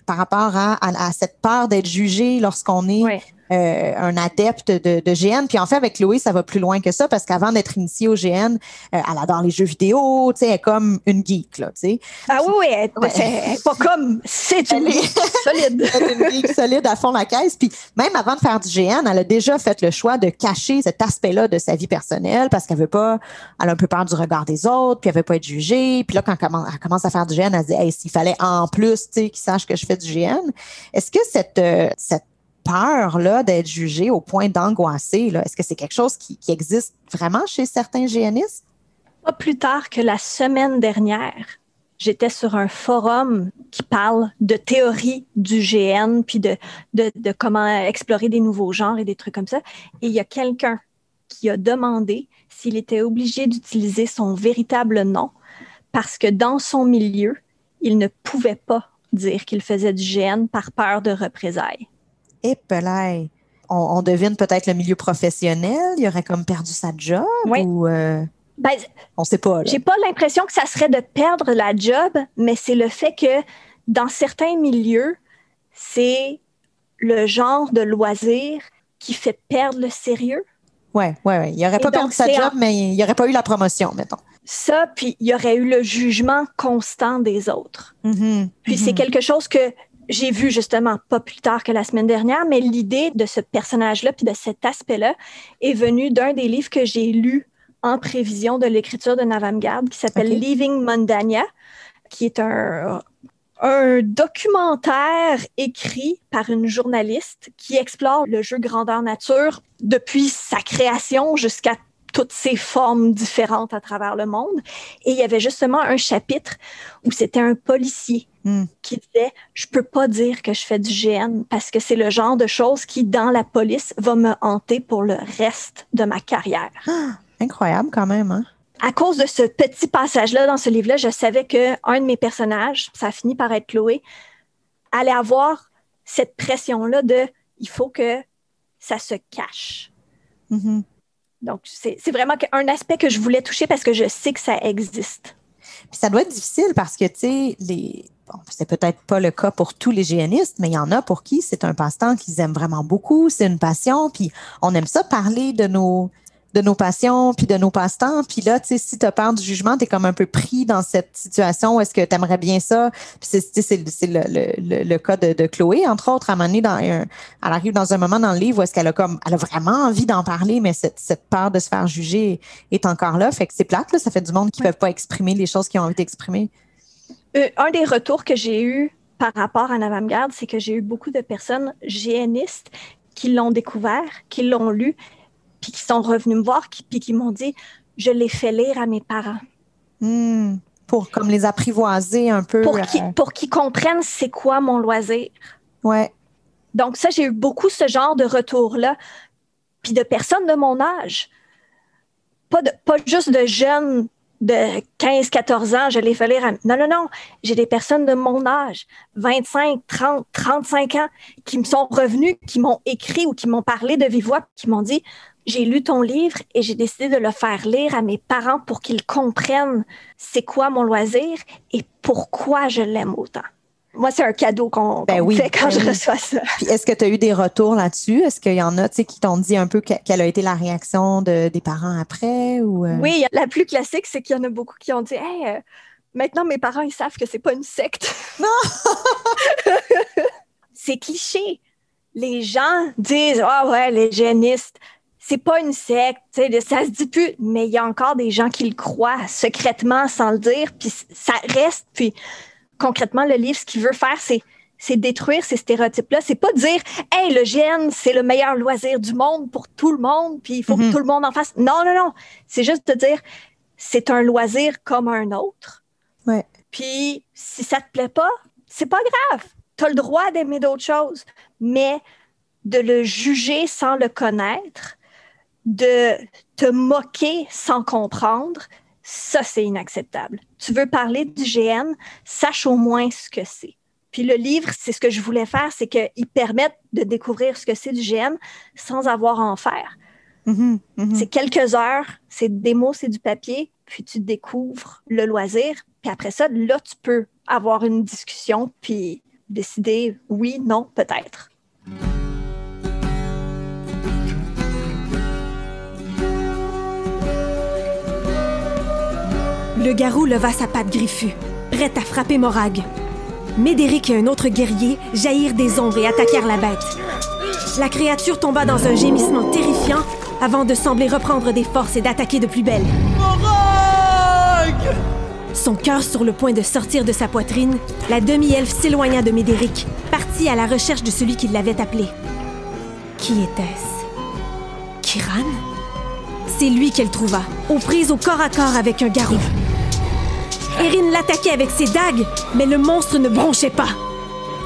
par rapport à, à- à cette peur d'être jugé lorsqu'on est Oui. Euh, un adepte de, de GN. Puis en fait, avec Chloé, ça va plus loin que ça parce qu'avant d'être initiée au GN, euh, elle adore les jeux vidéo, tu sais, elle est comme une geek, là, tu sais. Ah oui, oui, elle, Ouais. elle pas comme, c'est une Elle est- geek solide. Elle est une geek solide à fond la caisse. Puis même avant de faire du GN, elle a déjà fait le choix de cacher cet aspect-là de sa vie personnelle parce qu'elle veut pas, elle a un peu peur du regard des autres, puis elle veut pas être jugée. Puis là, quand elle commence, elle commence à faire du GN, elle se dit, hey, s'il fallait en plus, tu sais, qu'ils sachent que je fais du GN. Est-ce que cette, euh, cette peur-là d'être jugée au point d'angoisser, là, est-ce que c'est quelque chose qui, qui existe vraiment chez certains GNistes? Pas plus tard que la semaine dernière, j'étais sur un forum qui parle de théorie du GN, puis de, de, de comment explorer des nouveaux genres et des trucs comme ça. Et il y a quelqu'un qui a demandé s'il était obligé d'utiliser son véritable nom parce que dans son milieu, il ne pouvait pas dire qu'il faisait du GN par peur de représailles. Et on, on devine peut-être le milieu professionnel, il aurait comme perdu sa job Oui. ou euh, Ben, on sait pas. J'ai pas l'impression que ça serait de perdre la job, mais c'est le fait que dans certains milieux, c'est le genre de loisir qui fait perdre le sérieux. Ouais, ouais, ouais. Il aurait Et pas donc, perdu sa job, en- mais il aurait pas eu la promotion, mettons. Ça, puis il y aurait eu le jugement constant des autres. Mhm, Puis c'est quelque chose que j'ai vu justement pas plus tard que la semaine dernière, mais l'idée de ce personnage-là puis de cet aspect-là est venue d'un des livres que j'ai lu en prévision de l'écriture de Navamgard qui s'appelle Ok. Leaving Mondania, qui est un, un documentaire écrit par une journaliste qui explore le jeu grandeur nature depuis sa création jusqu'à toutes ses formes différentes à travers le monde. Et il y avait justement un chapitre où c'était un policier Hmm. qui disait Je peux pas dire que je fais du GN parce que c'est le genre de choses qui, dans la police, va me hanter pour le reste de ma carrière. Incroyable quand même, hein? À cause de ce petit passage-là dans ce livre-là, je savais que un de mes personnages, ça a fini par être Chloé, allait avoir cette pression-là de il faut que ça se cache. Mhm. Donc, c'est vraiment un aspect que je voulais toucher parce que je sais que ça existe. Puis ça doit être difficile parce que, tu sais, les. Bon, c'est peut-être pas le cas pour tous les génistes, mais il y en a pour qui c'est un passe-temps qu'ils aiment vraiment beaucoup, c'est une passion, puis on aime ça parler de nos de nos passions puis de nos passe-temps. Puis là, tu sais, si tu as peur du jugement, tu es comme un peu pris dans cette situation où est-ce que tu aimerais bien ça? Puis c'est, le, le, le, le cas de, de Chloé, entre autres, à un moment donné, dans un- elle arrive dans un moment dans le livre où est-ce qu'elle a comme elle a vraiment envie d'en parler, mais cette, cette peur de se faire juger est encore là. Fait que c'est plate, là, ça fait du monde qui ne peuvent pas exprimer les choses qu'ils ont envie d'exprimer. Euh, un des retours que j'ai eu par rapport à l'avant-garde, c'est que j'ai eu beaucoup de personnes géanistes qui l'ont découvert, qui l'ont lu, puis qui sont revenus me voir, puis qui m'ont dit je l'ai fait lire à mes parents. Hmm. Pour comme les apprivoiser un peu. Pour qu'ils pour qu'ils comprennent c'est quoi mon loisir. Ouais. Donc, ça, j'ai eu beaucoup ce genre de retour-là. Puis de personnes de mon âge. Pas, de, pas juste de jeunes de 15, 14 ans, je l'ai fait lire à... Non, non, non. J'ai des personnes de mon âge, 25, 30, 35 ans, qui me sont revenus, qui m'ont écrit ou qui m'ont parlé de vive voix, qui m'ont dit j'ai lu ton livre et j'ai décidé de le faire lire à mes parents pour qu'ils comprennent c'est quoi mon loisir et pourquoi je l'aime autant. Moi, c'est un cadeau qu'on Ben oui, fait quand ben je oui. reçois ça. Est-ce que tu as eu des retours là-dessus? Est-ce qu'il y en a qui t'ont dit un peu que- quelle a été la réaction de, des parents après? Ou, euh? Oui, la plus classique, c'est qu'il y en a beaucoup qui ont dit Hey, euh, maintenant mes parents, ils savent que c'est pas une secte. Non! c'est cliché. Les gens disent Ah ouais, les génistes, c'est pas une secte, tu sais, ça se dit plus, mais il y a encore des gens qui le croient secrètement sans le dire, puis ça reste. Puis concrètement, le livre, ce qu'il veut faire, c'est c'est détruire ces stéréotypes-là. C'est pas dire, hey, le GN, c'est le meilleur loisir du monde pour tout le monde, puis il faut Mhm. que tout le monde en fasse. Non, non, non. C'est juste de dire, c'est un loisir comme un autre. Ouais. Puis si ça te plaît pas, c'est pas grave. Tu as le droit d'aimer d'autres choses, mais de le juger sans le connaître, de te moquer sans comprendre, ça, c'est inacceptable. Tu veux parler du GN, sache au moins ce que c'est. Puis le livre, c'est ce que je voulais faire, c'est qu'il permette de découvrir ce que c'est du GN sans avoir à en faire. Mhm, mhm. C'est quelques heures, c'est des mots, c'est du papier, puis tu découvres le loisir. Puis après ça, là, tu peux avoir une discussion, puis décider oui, non, peut-être. Le garou leva sa patte griffue, prête à frapper Morag. Médéric et un autre guerrier jaillirent des ombres et attaquèrent la bête. La créature tomba dans un gémissement terrifiant avant de sembler reprendre des forces et d'attaquer de plus belle. Son cœur sur le point de sortir de sa poitrine, la demi-elfe s'éloigna de Médéric, partie à la recherche de celui qui l'avait appelé. Qui était-ce? Kiran? C'est lui qu'elle trouva, aux prises au corps à corps avec un garou. Erin l'attaquait avec ses dagues, mais le monstre ne bronchait pas.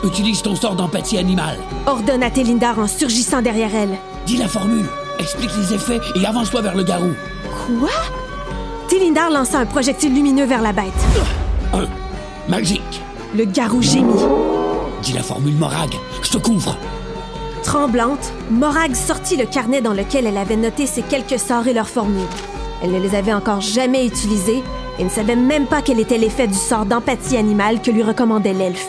Utilise ton sort d'empathie animale. Ordonna Télindar en surgissant derrière elle. Dis la formule, explique les effets et avance-toi vers le garou. Quoi? Télindar lança un projectile lumineux vers la bête. Un. Magique. Le garou gémit. Dis la formule Morag. Je te couvre. Tremblante, Morag sortit le carnet dans lequel elle avait noté ses quelques sorts et leurs formules. Elle ne les avait encore jamais utilisés et ne savait même pas quel était l'effet du sort d'empathie animale que lui recommandait l'elfe.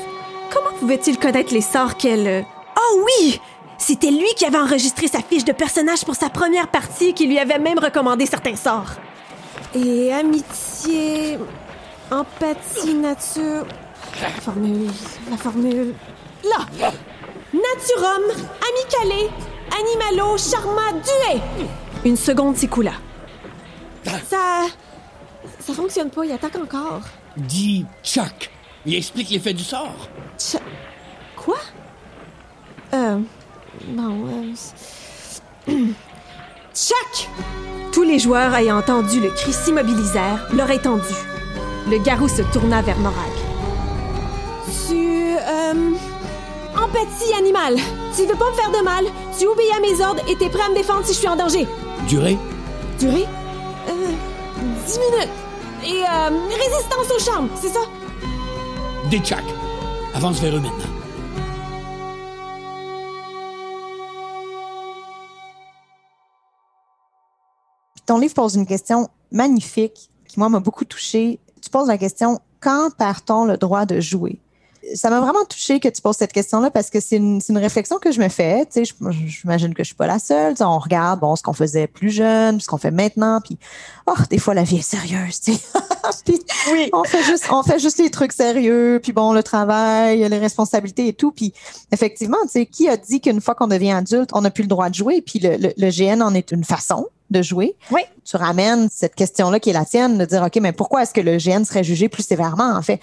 Comment pouvait-il connaître les sorts qu'elle... euh, Oh oui C'était lui qui avait enregistré sa fiche de personnage pour sa première partie et qui lui avait même recommandé certains sorts. Et amitié... Empathie, nature... La formule... La formule... Là Naturum, amicale, animalo, charma, duet. Une seconde s'écoula. Ça. Ça fonctionne pas, il attaque encore. Dis Chuck. Il explique l'effet du sort. Tch- Quoi? Euh. Bon, euh. Tchac! Tous les joueurs ayant entendu le cri s'immobilisèrent, l'oreille tendue. Le garou se tourna vers Morag. Tu. Euh. Empathie animale. Tu veux pas me faire de mal, tu obéis à mes ordres et t'es prêt à me défendre si je suis en danger. Durée? Durée? Euh. 10 minutes. Et euh. Résistance au charme, c'est ça? Des. Avance vers eux maintenant. Puis ton livre pose une question magnifique qui, moi, m'a beaucoup touchée. Tu poses la question quand perd-on le droit de jouer? Ça m'a vraiment touché que tu poses cette question-là parce que c'est une, réflexion que je me fais. Tu sais, j'imagine que je suis pas la seule. Tu sais, on regarde bon, ce qu'on faisait plus jeune, ce qu'on fait maintenant, puis oh, des fois la vie est sérieuse. tu sais. Puis Oui. on fait juste on fait juste les trucs sérieux puis bon le travail les responsabilités et tout puis effectivement tu sais qui a dit qu'une fois qu'on devient adulte on n'a plus le droit de jouer? Puis le, le, le GN en est une façon de jouer Oui. tu ramènes cette question là qui est la tienne de dire ok mais pourquoi est-ce que le GN serait jugé plus sévèrement en fait?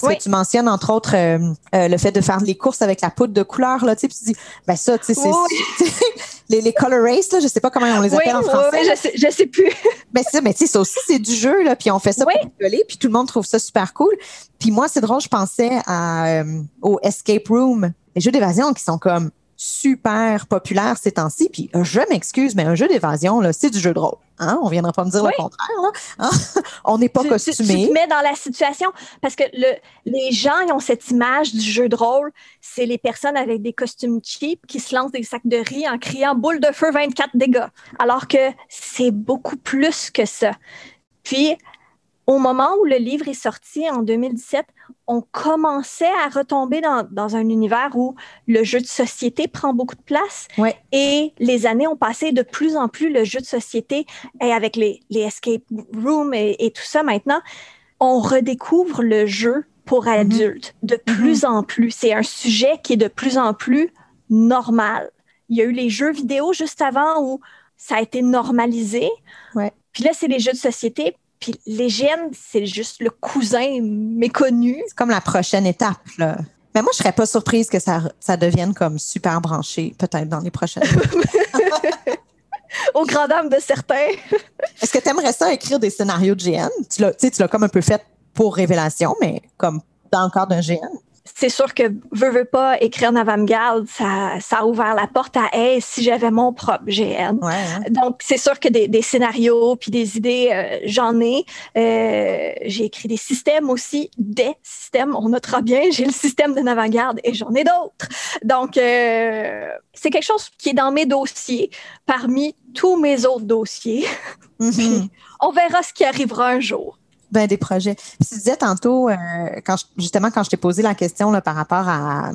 Parce Oui. que tu mentionnes, entre autres, euh, euh, le fait de faire les courses avec la poudre de couleur, là, tu sais, puis tu dis, ben ça, tu sais, c'est Oui. les, les color race, là, je sais pas comment on les Oui, appelle en français. oui, je sais, je sais plus. Ben ça, mais tu sais, ça aussi, c'est du jeu, là, puis on fait ça Oui. pour rigoler, puis tout le monde trouve ça super cool. Puis moi, c'est drôle, je pensais à, euh, au Escape Room, les jeux d'évasion qui sont comme super populaires ces temps-ci. Puis euh, je m'excuse, mais un jeu d'évasion, c'est du jeu de rôle. Hein? On viendra pas me dire Oui. le contraire. Là. Hein? On n'est pas tu, tu- tu costumé. te mets dans la situation parce que le, les gens ils ont cette image du jeu de rôle. C'est les personnes avec des costumes cheap qui se lancent des sacs de riz en criant boule de feu 24 dégâts. Alors que c'est beaucoup plus que ça. Puis, au moment où le livre est sorti en 2017, on commençait à retomber dans, dans un univers où le jeu de société prend beaucoup de place. Ouais. Et les années ont passé de plus en plus le jeu de société et avec les, les escape rooms et, et tout ça maintenant, on redécouvre le jeu pour adultes de plus en plus. C'est un sujet qui est de plus en plus normal. Il y a eu les jeux vidéo juste avant où ça a été normalisé. Ouais. Puis là, c'est les jeux de société. Puis les c'est juste le cousin méconnu. C'est comme la prochaine étape. Là. Mais moi, je serais pas surprise que ça, ça devienne comme super branché, peut-être dans les prochaines Aux grand dames de certains. Est-ce que tu aimerais ça écrire des scénarios de GN? Tu l'as, tu sais, tu l'as comme un peu fait pour Révélation, mais comme dans le cadre d'un GN. C'est sûr que veux, veux pas écrire en avant-garde, ça, ça a ouvert la porte à hey, si j'avais mon propre GN. Ouais, hein? Donc, c'est sûr que des, des scénarios puis des idées, euh, j'en ai. Euh, j'ai écrit des systèmes aussi, des systèmes. On notera bien, j'ai le système de avant-garde et j'en ai d'autres. Donc, euh, c'est quelque chose qui est dans mes dossiers parmi tous mes autres dossiers. Mhm. On verra ce qui arrivera un jour. Ben, des projets. Puis tu disais tantôt, euh, justement, quand je t'ai posé la question là, par rapport à,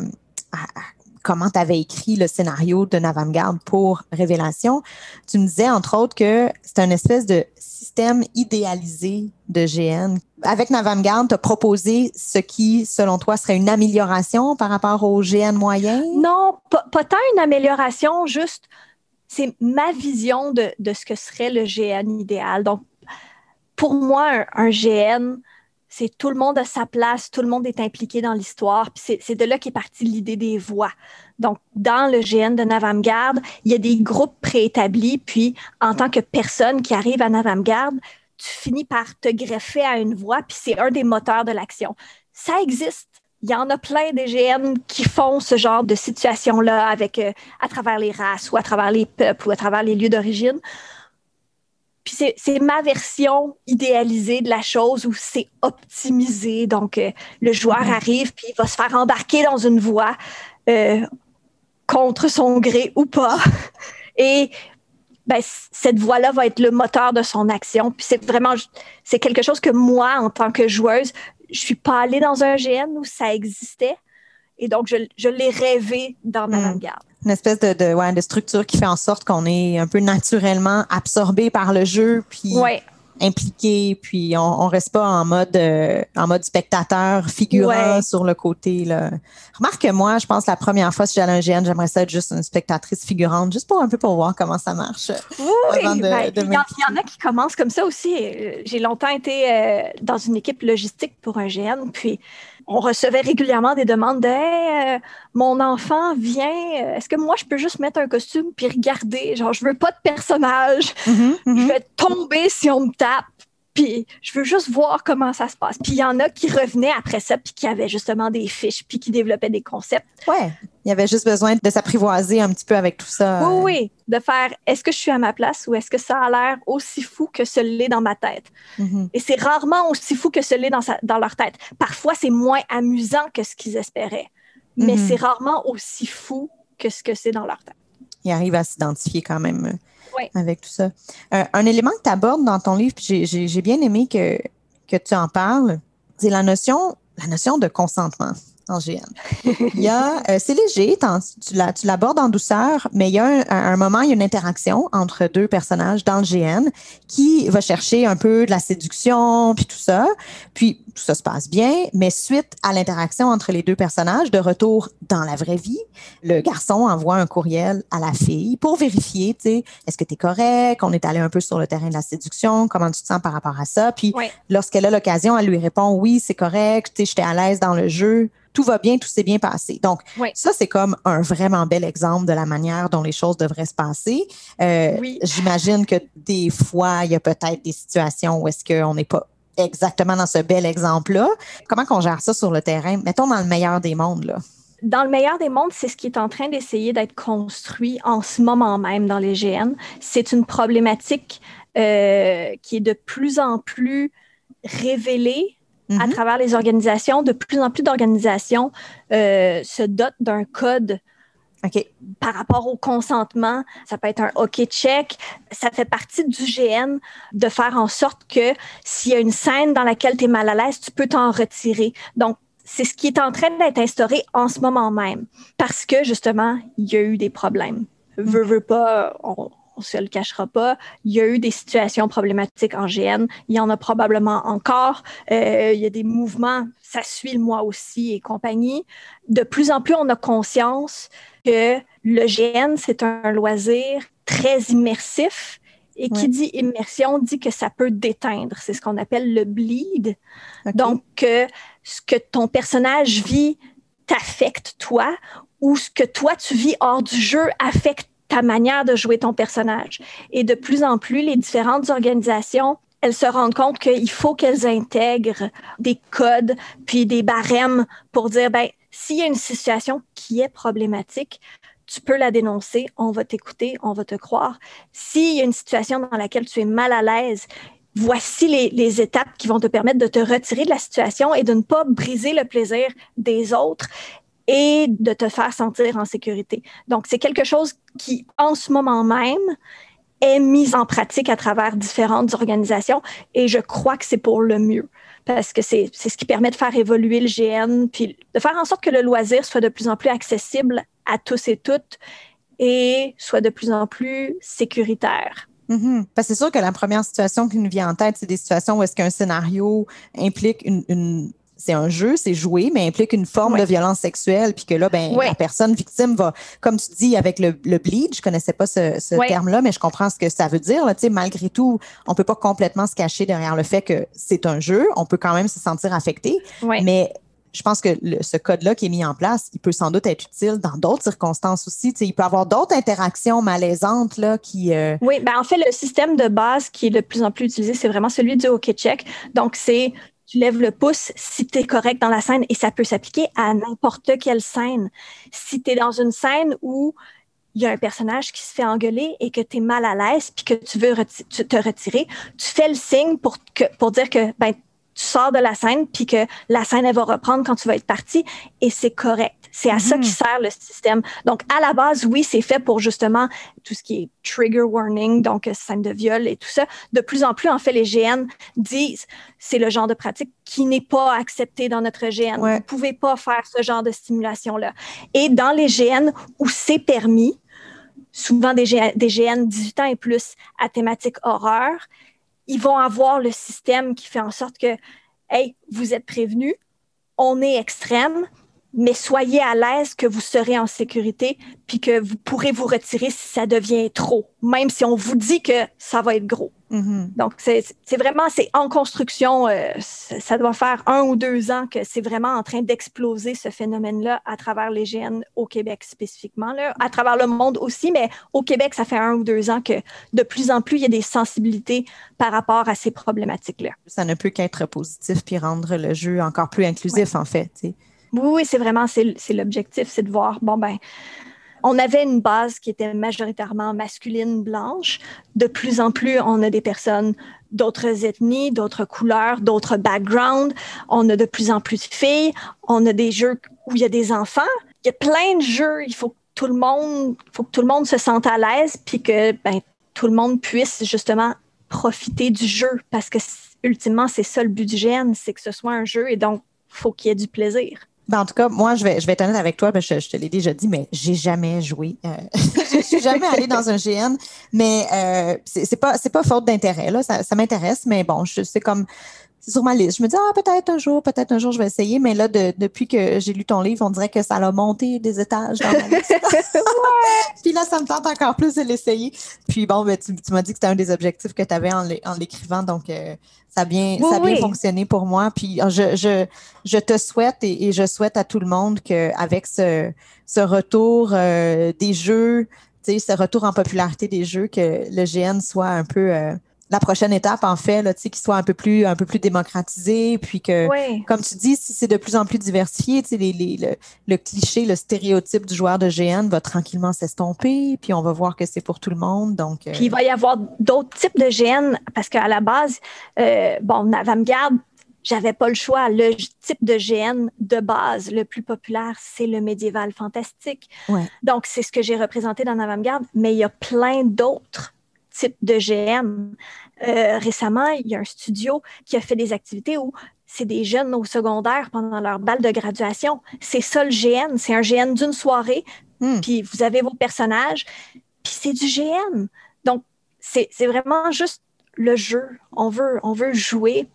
comment tu avais écrit le scénario de Navamgarde pour Révélation, tu me disais, entre autres, que c'est un espèce de système idéalisé de GN. Avec Navamgarde, tu as proposé ce qui, selon toi, serait une amélioration par rapport au GN moyen? Non, pas, pas tant une amélioration, juste c'est ma vision de, de ce que serait le GN idéal. Donc, pour moi, un, GN, c'est tout le monde à sa place, tout le monde est impliqué dans l'histoire. Puis c'est- c'est de là qu'est partie l'idée des voix. Donc, dans le GN de Navamgarde, il y a des groupes préétablis. Puis, en tant que personne qui arrive à Navamgarde, tu finis par te greffer à une voix. Puis, c'est un des moteurs de l'action. Ça existe. Il y en a plein des GN qui font ce genre de situation-là avec euh, à travers les races ou à travers les peuples ou à travers les lieux d'origine. Puis c'est- ma version idéalisée de la chose où c'est optimisé. Donc, euh, le joueur arrive puis il va se faire embarquer dans une voie euh, contre son gré ou pas. Et ben, cette voie-là va être le moteur de son action. Puis c'est vraiment, c'est quelque chose que moi, en tant que joueuse, je suis pas allée dans un GN où ça existait. Et donc, je, je l'ai rêvé dans ma Mm. avant-garde. Une espèce de, de, ouais, de structure qui fait en sorte qu'on est un peu naturellement absorbé par le jeu, puis Ouais. impliqué, puis on, on reste pas en mode euh, en mode spectateur figurant Ouais. sur le côté. Là. Remarque que moi, je pense que la première fois si j'allais à un GN, j'aimerais ça être juste une spectatrice figurante, juste pour un peu pour voir comment ça marche. Oui, ben, il, y en, il y en a qui commencent comme ça aussi. J'ai longtemps été euh, dans une équipe logistique pour un GN, puis on recevait régulièrement des demandes de Hey, euh, mon enfant vient, euh, est-ce que moi je peux juste mettre un costume puis regarder? Genre, je veux pas de personnage, Mhm, mhm. je vais tomber si on me tape. Puis je veux juste voir comment ça se passe. Puis il y en a qui revenaient après ça, puis qui avaient justement des fiches, puis qui développaient des concepts. Ouais, il y avait juste besoin de s'apprivoiser un petit peu avec tout ça. Oui, oui, de faire est-ce que je suis à ma place ou est-ce que ça a l'air aussi fou que ce l'est dans ma tête? Mhm. Et c'est rarement aussi fou que ce l'est dans, sa- dans leur tête. Parfois, c'est moins amusant que ce qu'ils espéraient, mais Mhm. c'est rarement aussi fou que ce que c'est dans leur tête. il arrive à s'identifier quand même Ouais. avec tout ça. Euh, un élément que tu abordes dans ton livre, j'ai- bien aimé que, tu en parles, c'est la notion de consentement. En GN. Il y a, euh, c'est léger, tu, tu l'abordes en douceur, mais il y a un, un, moment, il y a une interaction entre deux personnages dans le GN qui va chercher un peu de la séduction, puis tout ça. Puis tout ça se passe bien, mais suite à l'interaction entre les deux personnages, de retour dans la vraie vie, le garçon envoie un courriel à la fille pour vérifier, tu sais, est-ce que tu es correct, on est allé un peu sur le terrain de la séduction, comment tu te sens par rapport à ça? Puis lorsqu'elle a l'occasion, elle lui répond oui, c'est correct, tu sais, j'étais à l'aise dans le jeu, tout va bien, tout s'est bien passé. Donc, ça, c'est comme un vraiment bel exemple de la manière dont les choses devraient se passer. Euh, J'imagine que des fois, il y a peut-être des situations où est-ce qu'on n'est pas exactement dans ce bel exemple-là. Comment qu'on gère ça sur le terrain? Mettons dans le meilleur des mondes, là. Dans le meilleur des mondes, c'est ce qui est en train d'essayer d'être construit en ce moment même dans les GN. C'est une problématique euh, qui est de plus en plus révélée à mm-hmm. travers les organisations. De plus en plus d'organisations euh, se dotent d'un code par rapport au consentement, ça peut être un OK check. Ça fait partie du GN de faire en sorte que s'il y a une scène dans laquelle tu es mal à l'aise, tu peux t'en retirer. Donc, c'est ce qui est en train d'être instauré en ce moment même parce que justement, il y a eu des problèmes. Veux, veux pas, on, on se le cachera pas. Il y a eu des situations problématiques en GN. Il y en a probablement encore. Euh, il y a des mouvements, ça suit le mois aussi et compagnie. De plus en plus, on a conscience que le GN, c'est un loisir très immersif. Et qui dit immersion dit que ça peut déteindre. C'est ce qu'on appelle le bleed. Donc, ce que ton personnage vit t'affecte toi ou ce que toi tu vis hors du jeu affecte ta manière de jouer ton personnage. Et de plus en plus, les différentes organisations elles se rendent compte qu'il faut qu'elles intègrent des codes puis des barèmes pour dire ben s'il y a une situation qui est problématique, tu peux la dénoncer, on va t'écouter, on va te croire. S'il y a une situation dans laquelle tu es mal à l'aise, voici les, les, étapes qui vont te permettre de te retirer de la situation et de ne pas briser le plaisir des autres et de te faire sentir en sécurité. Donc, c'est quelque chose qui, en ce moment même, est mis en pratique à travers différentes organisations et je crois que c'est pour le mieux parce que c'est ce qui permet de faire évoluer le GN puis de faire en sorte que le loisir soit de plus en plus accessible à tous et toutes et soit de plus en plus sécuritaire. Mm-hmm. Parce que c'est sûr que la première situation qui nous vient en tête, c'est des situations où est-ce qu'un scénario implique une c'est un jeu, c'est joué, mais implique une forme de violence sexuelle, puis que là, ben, la personne victime va, comme tu dis, avec le, le bleed, je connaissais pas ce, terme-là, mais je comprends ce que ça veut dire. Là, malgré tout, on peut pas complètement se cacher derrière le fait que c'est un jeu. On peut quand même se sentir affecté, mais je pense que ce code-là qui est mis en place, il peut sans doute être utile dans d'autres circonstances aussi. il peut y avoir d'autres interactions malaisantes là, qui. Euh, oui, ben en fait, le système de base qui est de plus en plus utilisé, c'est vraiment celui du OK Check. Donc, c'est tu lèves le pouce si tu es correct dans la scène et ça peut s'appliquer à n'importe quelle scène. Si tu es dans une scène où il y a un personnage qui se fait engueuler et que tu es mal à l'aise puis que tu veux te retirer, tu fais le signe pour, dire que ben, tu sors de la scène puis que la scène elle va reprendre quand tu vas être parti et c'est correct. C'est à ça qui mhm. sert le système. Donc, à la base, oui, c'est fait pour justement tout ce qui est trigger warning, donc euh, scène de viol et tout ça. De plus en plus, en fait, les GN disent c'est le genre de pratique qui n'est pas accepté dans notre GN. Vous ne pouvez pas faire ce genre de stimulation-là. Et dans les GN où c'est permis, souvent des GN, des GN 18 ans et plus à thématique horreur, ils vont avoir le système qui fait en sorte que, hey, vous êtes prévenus, on est extrême, mais soyez à l'aise que vous serez en sécurité, puis que vous pourrez vous retirer si ça devient trop, même si on vous dit que ça va être gros. Mm-hmm. Donc, c'est vraiment, c'est en construction, euh, ça doit faire un ou deux ans que c'est vraiment en train d'exploser ce phénomène-là à travers les GN au Québec spécifiquement, là, à travers le monde aussi, mais au Québec, ça fait un ou deux ans que de plus en plus, il y a des sensibilités par rapport à ces problématiques-là. Ça ne peut qu'être positif puis rendre le jeu encore plus inclusif, en fait. Oui, c'est vraiment, c'est l'objectif, c'est de voir, bon, ben, on avait une base qui était majoritairement masculine, blanche. De plus en plus, on a des personnes d'autres ethnies, d'autres couleurs, d'autres backgrounds. On a de plus en plus de filles. On a des jeux où il y a des enfants. Il y a plein de jeux. Il faut que tout le monde, faut tout le monde se sente à l'aise, puis que ben, tout le monde puisse justement profiter du jeu, parce que ultimement, c'est ça le but du gène, c'est que ce soit un jeu, et donc faut qu'il y ait du plaisir. Ben, en tout cas, moi, je vais, je vais être honnête avec toi, ben, je, je te l'ai déjà dit, mais j'ai jamais joué. Euh, je suis jamais allée dans un GN, mais euh, c'est pas, pas faute d'intérêt. Là, ça, ça m'intéresse, mais bon, c'est comme c'est sur ma liste. Je me dis ah peut-être un jour, peut-être un jour je vais essayer, mais là de- depuis que j'ai lu ton livre, on dirait que ça a monté des étages dans ma liste. Puis là, ça me tente encore plus de l'essayer. Puis bon, ben, tu, tu m'as dit que c'était un des objectifs que tu avais en l'é- en l'écrivant, donc euh, ça a bien, Oui, ça a bien oui. fonctionné pour moi. Puis euh, je, je, je te souhaite et, et je souhaite à tout le monde qu'avec ce, ce retour euh, des jeux, tu sais, ce retour en popularité des jeux, que le GN soit un peu euh, la prochaine étape, en fait, là, qu'il soit un peu plus, un peu plus démocratisé, puis que Oui. comme tu dis, si c'est de plus en plus diversifié, les, les- le, le cliché, le stéréotype du joueur de GN va tranquillement s'estomper, puis on va voir que c'est pour tout le monde. Donc, euh, Puis il va y avoir d'autres types de GN parce qu'à la base, euh, bon, Avant-Garde, j'avais pas le choix. Le type de GN de base, le plus populaire, c'est le médiéval fantastique. Ouais. Donc, c'est ce que j'ai représenté dans Avant-Garde, mais il y a plein d'autres types de GN. Euh, récemment, il y a un studio qui a fait des activités où c'est des jeunes au secondaire pendant leur bal de graduation. C'est ça le GN. C'est un GN d'une soirée. Hmm. Puis vous avez vos personnages. Puis c'est du GN. Donc, c'est c'est vraiment juste le jeu. On veut, on veut jouer,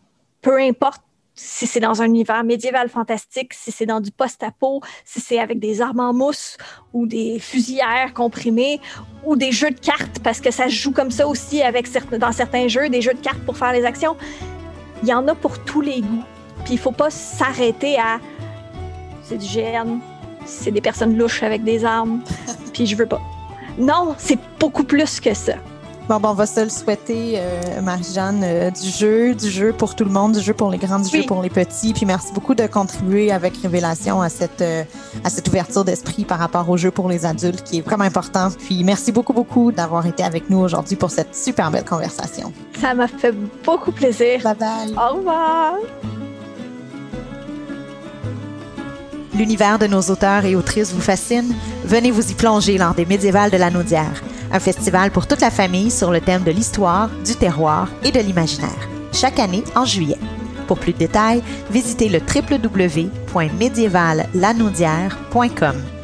peu importe si c'est dans un univers médiéval fantastique, si c'est dans du post-apo, si c'est avec des armes en mousse ou des fusilières comprimées ou des jeux de cartes, parce que ça se joue comme ça aussi avec dans certains jeux, des jeux de cartes pour faire les actions. Il y en a pour tous les goûts. Puis il faut pas s'arrêter à c'est du GN, c'est des personnes louches avec des armes, puis je veux pas. Non, c'est beaucoup plus que ça. Bon, bon, on va se le souhaiter, euh, Marie-Jeanne, euh, du jeu, du jeu pour tout le monde, du jeu pour les grands, du Oui. jeu pour les petits. Puis merci beaucoup de contribuer avec Révélation à cette, euh, à cette ouverture d'esprit par rapport au jeu pour les adultes qui est vraiment important. Puis merci beaucoup, beaucoup d'avoir été avec nous aujourd'hui pour cette super belle conversation. Ça m'a fait beaucoup plaisir. Bye bye. Au revoir. L'univers de nos auteurs et autrices vous fascine? Venez vous y plonger lors des Médiévales de la Naudière, un festival pour toute la famille sur le thème de l'histoire, du terroir et de l'imaginaire, chaque année en juillet. Pour plus de détails, visitez le www.médiévallanaudière.com.